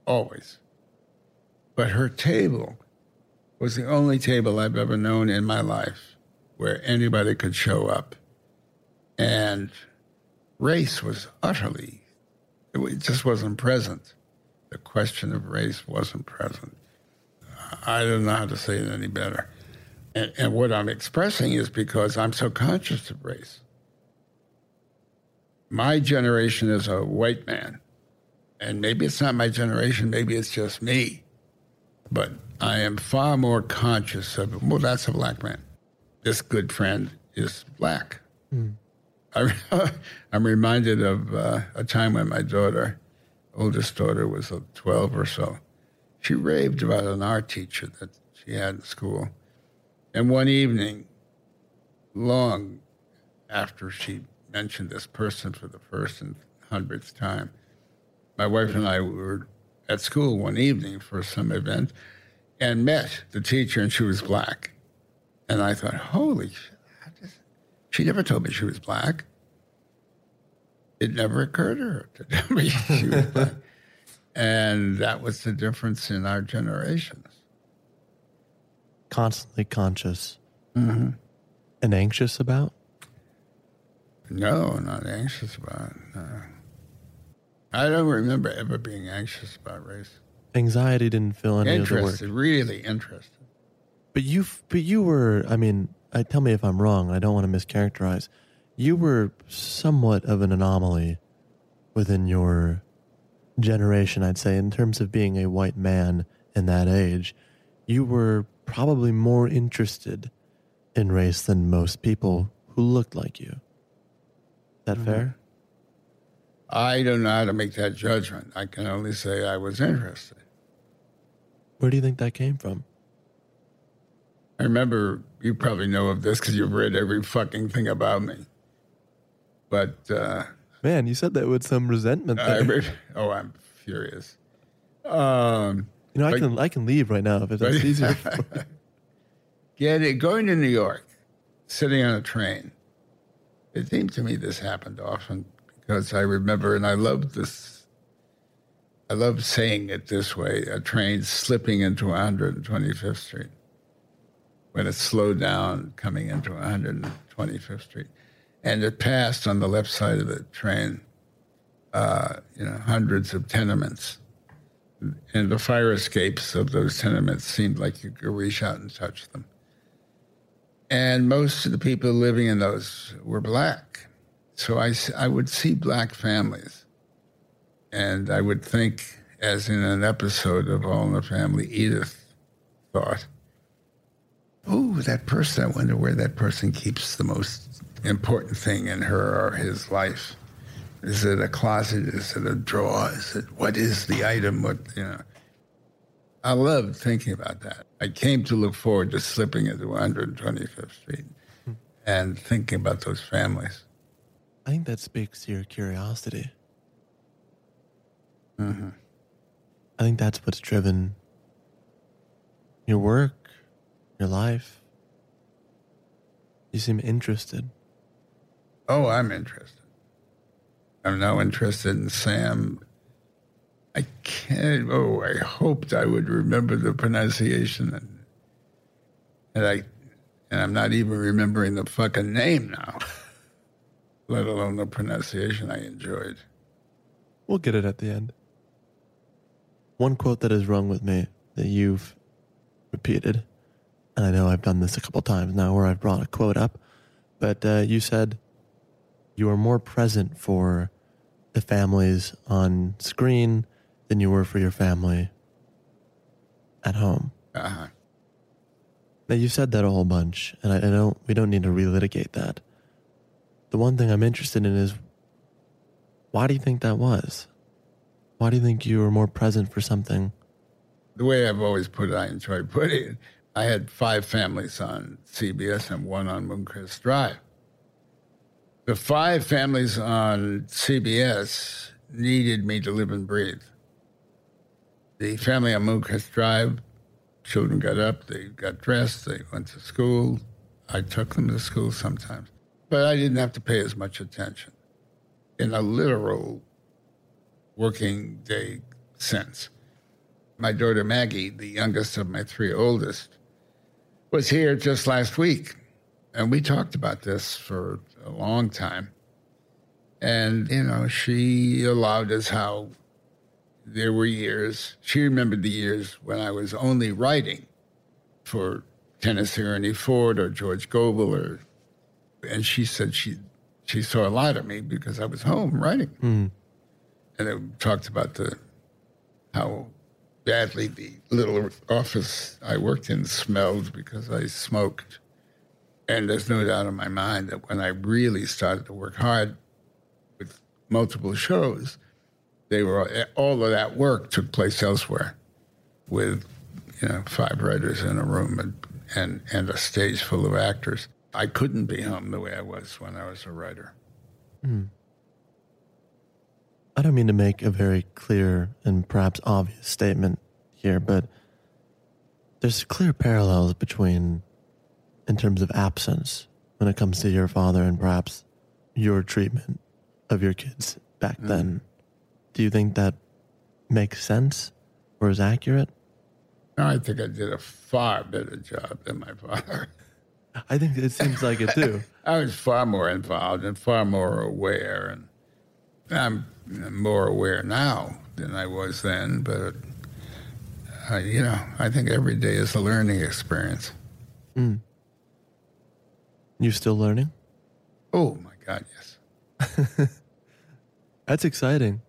[SPEAKER 3] Always. But her table was the only table I've ever known in my life where anybody could show up. And race was utterly, it just wasn't present. The question of race wasn't present. I don't know how to say it any better. And, and what I'm expressing is because I'm so conscious of race. My generation is a white man. And maybe it's not my generation, maybe it's just me. But I am far more conscious of, well, that's a black man. This good friend is black. Hmm. I, I'm reminded of uh, a time when my daughter, oldest daughter, was uh, 12 or so. She raved about an art teacher that she had in school. And one evening, long after she mentioned this person for the first and hundredth time, my wife and I were at school one evening for some event, and met the teacher, and she was black. And I thought, holy shit. She never told me she was black. It never occurred to her to tell me she was black. And that was the difference in our generations.
[SPEAKER 6] Constantly conscious
[SPEAKER 3] Mhm.
[SPEAKER 6] and anxious about?
[SPEAKER 3] No, not anxious about. No. I don't remember ever being anxious about race.
[SPEAKER 6] Anxiety didn't fill any of the work.
[SPEAKER 3] Interested, really interested.
[SPEAKER 6] But you, but you were. I mean, I tell me if I'm wrong. I don't want to mischaracterize. You were somewhat of an anomaly within your generation, I'd say, in terms of being a white man in that age. You were probably more interested in race than most people who looked like you. Is that mm-hmm. fair?
[SPEAKER 3] I don't know how to make that judgment. I can only say I was interested.
[SPEAKER 6] Where do you think that came from?
[SPEAKER 3] I remember you probably know of this because you've read every fucking thing about me. But uh,
[SPEAKER 6] Man, you said that with some resentment.
[SPEAKER 3] I
[SPEAKER 6] There.
[SPEAKER 3] read, oh, I'm furious. Um,
[SPEAKER 6] you know, I
[SPEAKER 3] but-
[SPEAKER 6] can I can leave right now if
[SPEAKER 3] but-
[SPEAKER 6] easier.
[SPEAKER 3] Get it, going to New York, sitting on a train. It seemed to me this happened often because I remember, and I love this. I love saying it this way: a train slipping into 125th Street when it slowed down coming into 125th Street, and it passed on the left side of the train. Uh, you know, hundreds of tenements, and the fire escapes of those tenements seemed like you could reach out and touch them. And most of the people living in those were black. So I, I would see black families. And I would think, as in an episode of All in the Family, Edith thought, oh, that person, I wonder where that person keeps the most important thing in her or his life. Is it a closet? Is it a drawer? Is it, what is the item? What, you know. I loved thinking about that. I came to look forward to slipping into 125th Street and thinking about those families.
[SPEAKER 6] I think that speaks to your curiosity.
[SPEAKER 3] Mm-hmm.
[SPEAKER 6] I think that's what's driven your work, your life. You seem interested.
[SPEAKER 3] Oh, I'm interested. I'm now interested in Sam. I can't. Oh, I hoped I would remember the pronunciation, and, and I, and I'm not even remembering the fucking name now, let alone the pronunciation I enjoyed.
[SPEAKER 6] We'll get it at the end. One quote that is rung with me that you've repeated, and I know I've done this a couple times now where I've brought a quote up, but uh, you said you are more present for the families on screen than you were for your family at home.
[SPEAKER 3] Uh-huh.
[SPEAKER 6] Now you said that a whole bunch, and I, I don't. We don't need to relitigate that. The one thing I'm interested in is why do you think that was? Why do you think you were more present for something?
[SPEAKER 3] the way I've always put it, I enjoy putting it. I had five families on CBS and one on Mooncrest Drive. The five families on CBS needed me to live and breathe. The family on Mooncrest Drive, children got up, they got dressed, they went to school. I took them to school sometimes, but I didn't have to pay as much attention in a literal working day sense my daughter Maggie, the youngest of my three oldest, was here just last week. And we talked about this for a long time. And, you know, she allowed us how there were years, she remembered the years when I was only writing for Tennessee Ernie Ford or George Gobel or, and she said she, she saw a lot of me because I was home writing.
[SPEAKER 6] Mm.
[SPEAKER 3] And it talked about the, how badly the little office I worked in smelled because I smoked. And there's no doubt in my mind that when I really started to work hard with multiple shows, they were all of that work took place elsewhere, with you know five writers in a room and and, and a stage full of actors. I couldn't be home the way I was when I was a writer.
[SPEAKER 6] Hmm. I don't mean to make a very clear and perhaps obvious statement here, but there's clear parallels between, in terms of absence, when it comes to your father and perhaps your treatment of your kids back
[SPEAKER 3] Mm.
[SPEAKER 6] then. Do you think that makes sense or is accurate?
[SPEAKER 3] No, I think I did a far better job than my father.
[SPEAKER 6] I think it seems like it too.
[SPEAKER 3] I was far more involved and far more aware, and I'm more aware now than I was then. But uh, you know, I think every day is a learning experience.
[SPEAKER 6] Mm. You still learning?
[SPEAKER 3] Oh my God, yes.
[SPEAKER 6] That's exciting.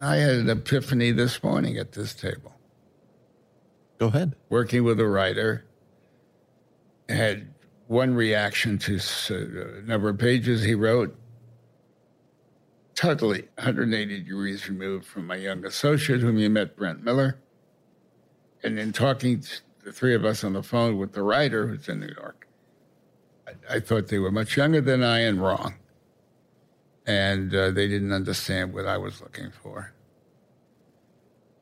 [SPEAKER 3] I had an epiphany this morning at this table.
[SPEAKER 6] Go ahead.
[SPEAKER 3] Working with a writer, had one reaction to a number of pages he wrote, totally 180 degrees removed from my young associate, whom you met, Brent Miller. And then talking to the three of us on the phone with the writer who's in New York, I, I thought they were much younger than I and wrong. And uh, they didn't understand what I was looking for.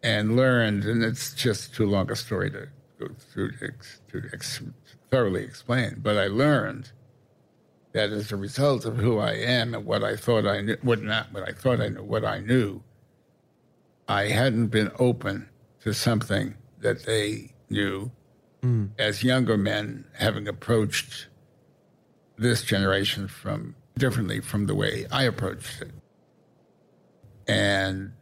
[SPEAKER 3] And learned, and it's just too long a story to go through to, to ex- thoroughly explain, but I learned that as a result of who I am and what I thought I knew, what not what I thought I knew, what I knew, I hadn't been open to something that they knew
[SPEAKER 6] Mm.
[SPEAKER 3] as younger men having approached this generation from differently from the way I approached it. And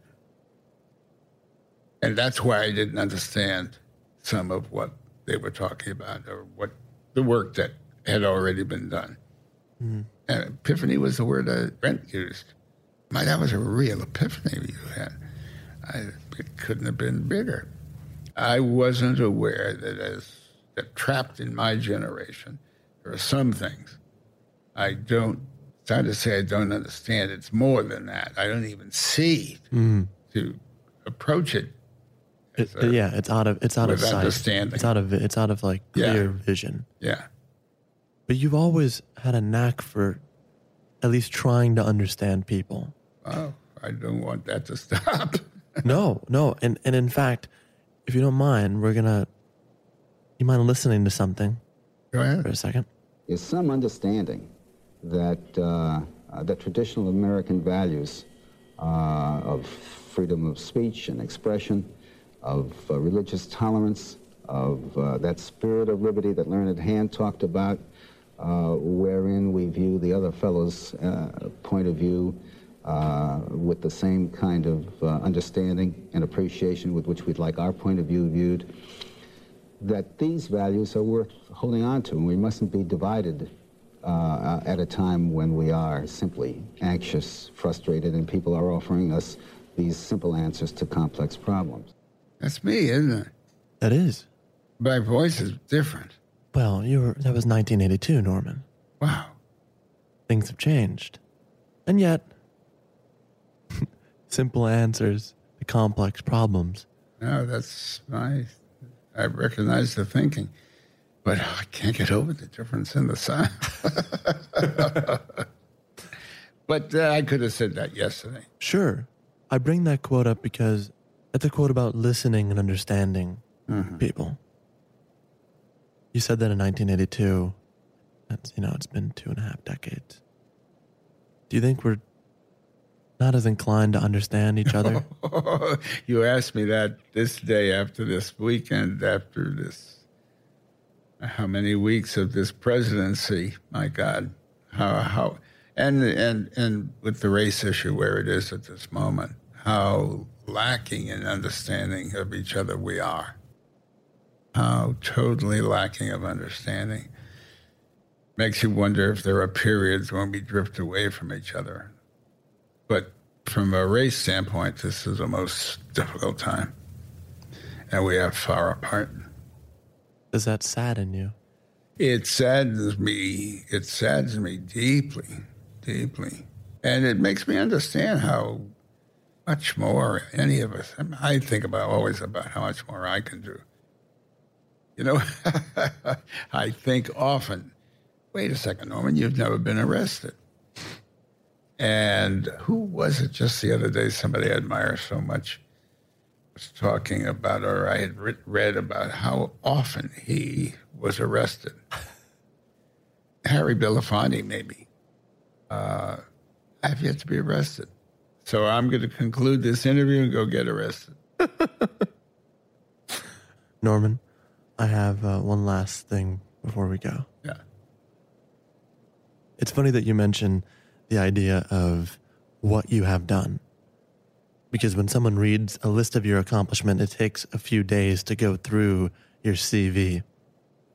[SPEAKER 3] and that's why I didn't understand some of what they were talking about or what the work that had already been done.
[SPEAKER 6] Mm.
[SPEAKER 3] And epiphany was the word that Brent used. My, that was a real epiphany you had. I, it couldn't have been bigger. I wasn't aware that as that trapped in my generation, there are some things I don't. It's not to say I don't understand. It's more than that. I don't even see
[SPEAKER 6] Mm.
[SPEAKER 3] to approach it.
[SPEAKER 6] It, yeah, it's out of it's out of sight.
[SPEAKER 3] understanding.
[SPEAKER 6] It's out of it's out of like
[SPEAKER 3] Yeah.
[SPEAKER 6] clear vision.
[SPEAKER 3] Yeah.
[SPEAKER 6] But you've always had a knack for at least trying to understand people.
[SPEAKER 3] Oh, I don't want that to stop.
[SPEAKER 6] no, no, and and in fact, if you don't mind, we're gonna. You mind listening to something?
[SPEAKER 3] Go ahead.
[SPEAKER 6] For a second.
[SPEAKER 13] is some understanding that uh, uh, that traditional American values uh, of freedom of speech and expression, of uh, religious tolerance, of uh, that spirit of liberty that Learned Hand talked about, wherein we view the other fellow's uh, point of view uh, with the same kind of uh, understanding and appreciation with which we'd like our point of view viewed that these values are worth holding on to, and we mustn't be divided uh, at a time when we are simply anxious, frustrated, and people are offering us these simple answers to complex problems.
[SPEAKER 3] That's me, isn't it?
[SPEAKER 6] That is.
[SPEAKER 3] My voice is different.
[SPEAKER 6] Well, you were that was 1982, Norman.
[SPEAKER 3] Wow.
[SPEAKER 6] Things have changed, and yet, simple answers to complex problems.
[SPEAKER 3] No, that's my. I recognize the thinking, but I can't get over the difference in the sound. but uh, I could have said that yesterday.
[SPEAKER 6] Sure, I bring that quote up because it's a quote about listening and understanding
[SPEAKER 3] Mm-hmm.
[SPEAKER 6] people. You said that in 1982. That's you know it's been two and a half decades. Do you think we're not as inclined to understand each other?
[SPEAKER 3] you asked me that this day after this weekend, after this, how many weeks of this presidency? My God, how how, and and and with the race issue where it is at this moment, how lacking in understanding of each other we are. How totally lacking of understanding. Makes you wonder if there are periods when we drift away from each other. But from a race standpoint, this is the most difficult time. And we are far apart.
[SPEAKER 6] Does that sadden you?
[SPEAKER 3] It saddens me. It saddens me deeply, deeply. And it makes me understand how much more any of us, I, mean, I think about always about how much more I can do. You know, I think often, wait a second, Norman, you've never been arrested. And who was it just the other day somebody I admire so much was talking about, or I had read about how often he was arrested. Harry Belafonte, maybe. Uh, I've yet to be arrested. So I'm going to conclude this interview and go get arrested.
[SPEAKER 6] Norman, I have uh, one last thing before we go.
[SPEAKER 3] Yeah.
[SPEAKER 6] It's funny that you mention the idea of what you have done. Because when someone reads a list of your accomplishment, it takes a few days to go through your CV.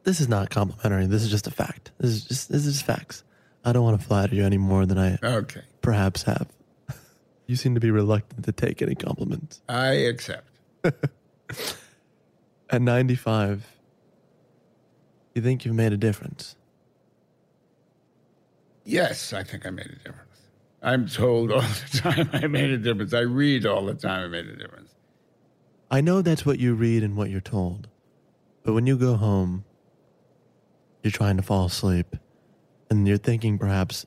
[SPEAKER 6] This is not complimentary. This is just a fact. This is just this is just facts. I don't want to flatter you any more than I
[SPEAKER 3] okay.
[SPEAKER 6] perhaps have. you seem to be reluctant to take any compliments.
[SPEAKER 3] I accept.
[SPEAKER 6] At 95, you think you've made a difference?
[SPEAKER 3] Yes, I think I made a difference. I'm told all the time I made a difference. I read all the time I made a difference.
[SPEAKER 6] I know that's what you read and what you're told. But when you go home, you're trying to fall asleep and you're thinking perhaps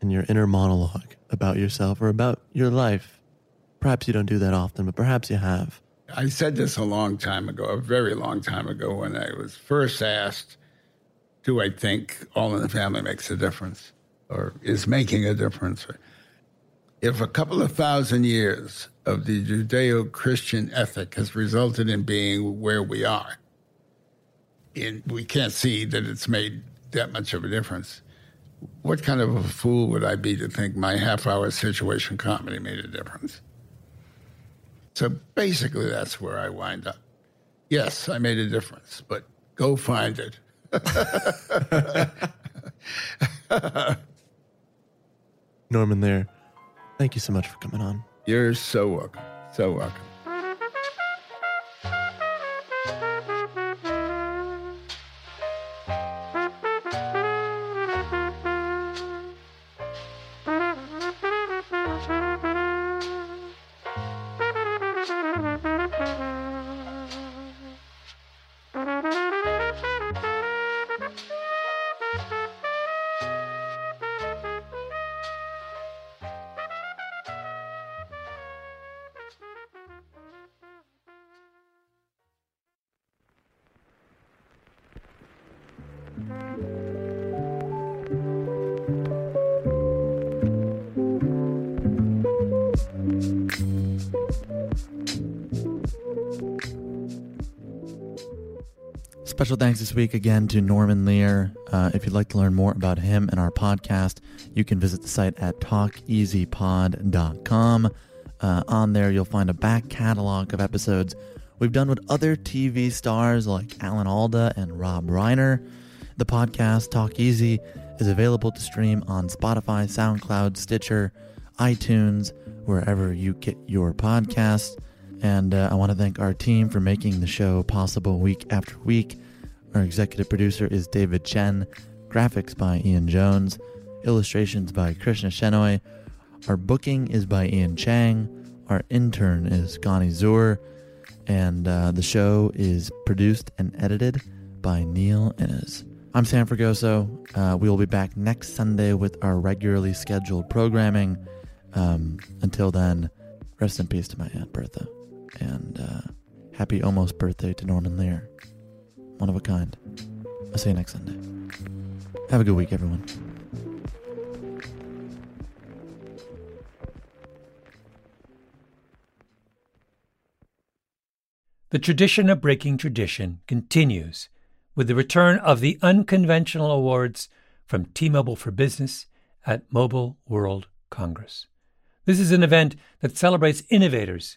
[SPEAKER 6] in your inner monologue about yourself or about your life. Perhaps you don't do that often, but perhaps you have.
[SPEAKER 3] I said this a long time ago, a very long time ago, when I was first asked, Do I think All in the Family makes a difference or is making a difference? If a couple of thousand years of the Judeo Christian ethic has resulted in being where we are, and we can't see that it's made that much of a difference, what kind of a fool would I be to think my half hour situation comedy made a difference? So basically, that's where I wind up. Yes, I made a difference, but go find it.
[SPEAKER 6] Norman, there, thank you so much for coming on.
[SPEAKER 3] You're so welcome. So welcome.
[SPEAKER 4] Special thanks this week again to Norman Lear. Uh, if you'd like to learn more about him and our podcast, you can visit the site at talkeasypod.com. Uh, on there, you'll find a back catalog of episodes we've done with other TV stars like Alan Alda and Rob Reiner. The podcast, Talk Easy, is available to stream on Spotify, SoundCloud, Stitcher, iTunes, wherever you get your podcasts. And uh, I want to thank our team for making the show possible week after week. Our executive producer is David Chen, graphics by Ian Jones, illustrations by Krishna Shenoy. Our booking is by Ian Chang. Our intern is Gani Zur. And uh, the show is produced and edited by Neil Innes. I'm Sam Fragoso. Uh, we will be back next Sunday with our regularly scheduled programming. Um, until then, rest in peace to my Aunt Bertha. And uh, happy almost birthday to Norman Lear one of a kind. I'll see you next Sunday. Have a good week, everyone.
[SPEAKER 14] The tradition of breaking tradition continues with the return of the unconventional awards from T Mobile for Business at Mobile World Congress. This is an event that celebrates innovators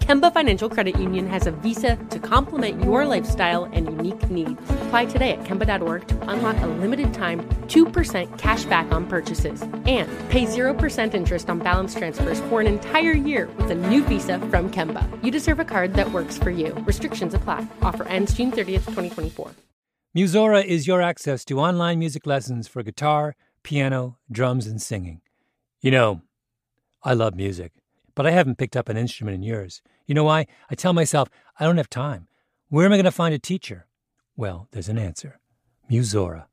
[SPEAKER 15] Kemba Financial Credit Union has a visa to complement your lifestyle and unique needs. Apply today at Kemba.org to unlock a limited time 2% cash back on purchases and pay 0% interest on balance transfers for an entire year with a new visa from Kemba. You deserve a card that works for you. Restrictions apply. Offer ends June 30th, 2024.
[SPEAKER 14] Musora is your access to online music lessons for guitar, piano, drums, and singing. You know, I love music, but I haven't picked up an instrument in years. You know why? I tell myself, I don't have time. Where am I going to find a teacher? Well, there's an answer Musora.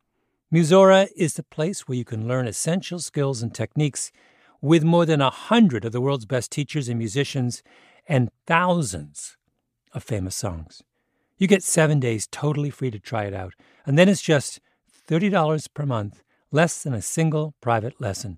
[SPEAKER 14] Musora is the place where you can learn essential skills and techniques with more than a hundred of the world's best teachers and musicians and thousands of famous songs. You get seven days totally free to try it out, and then it's just $30 per month, less than a single private lesson.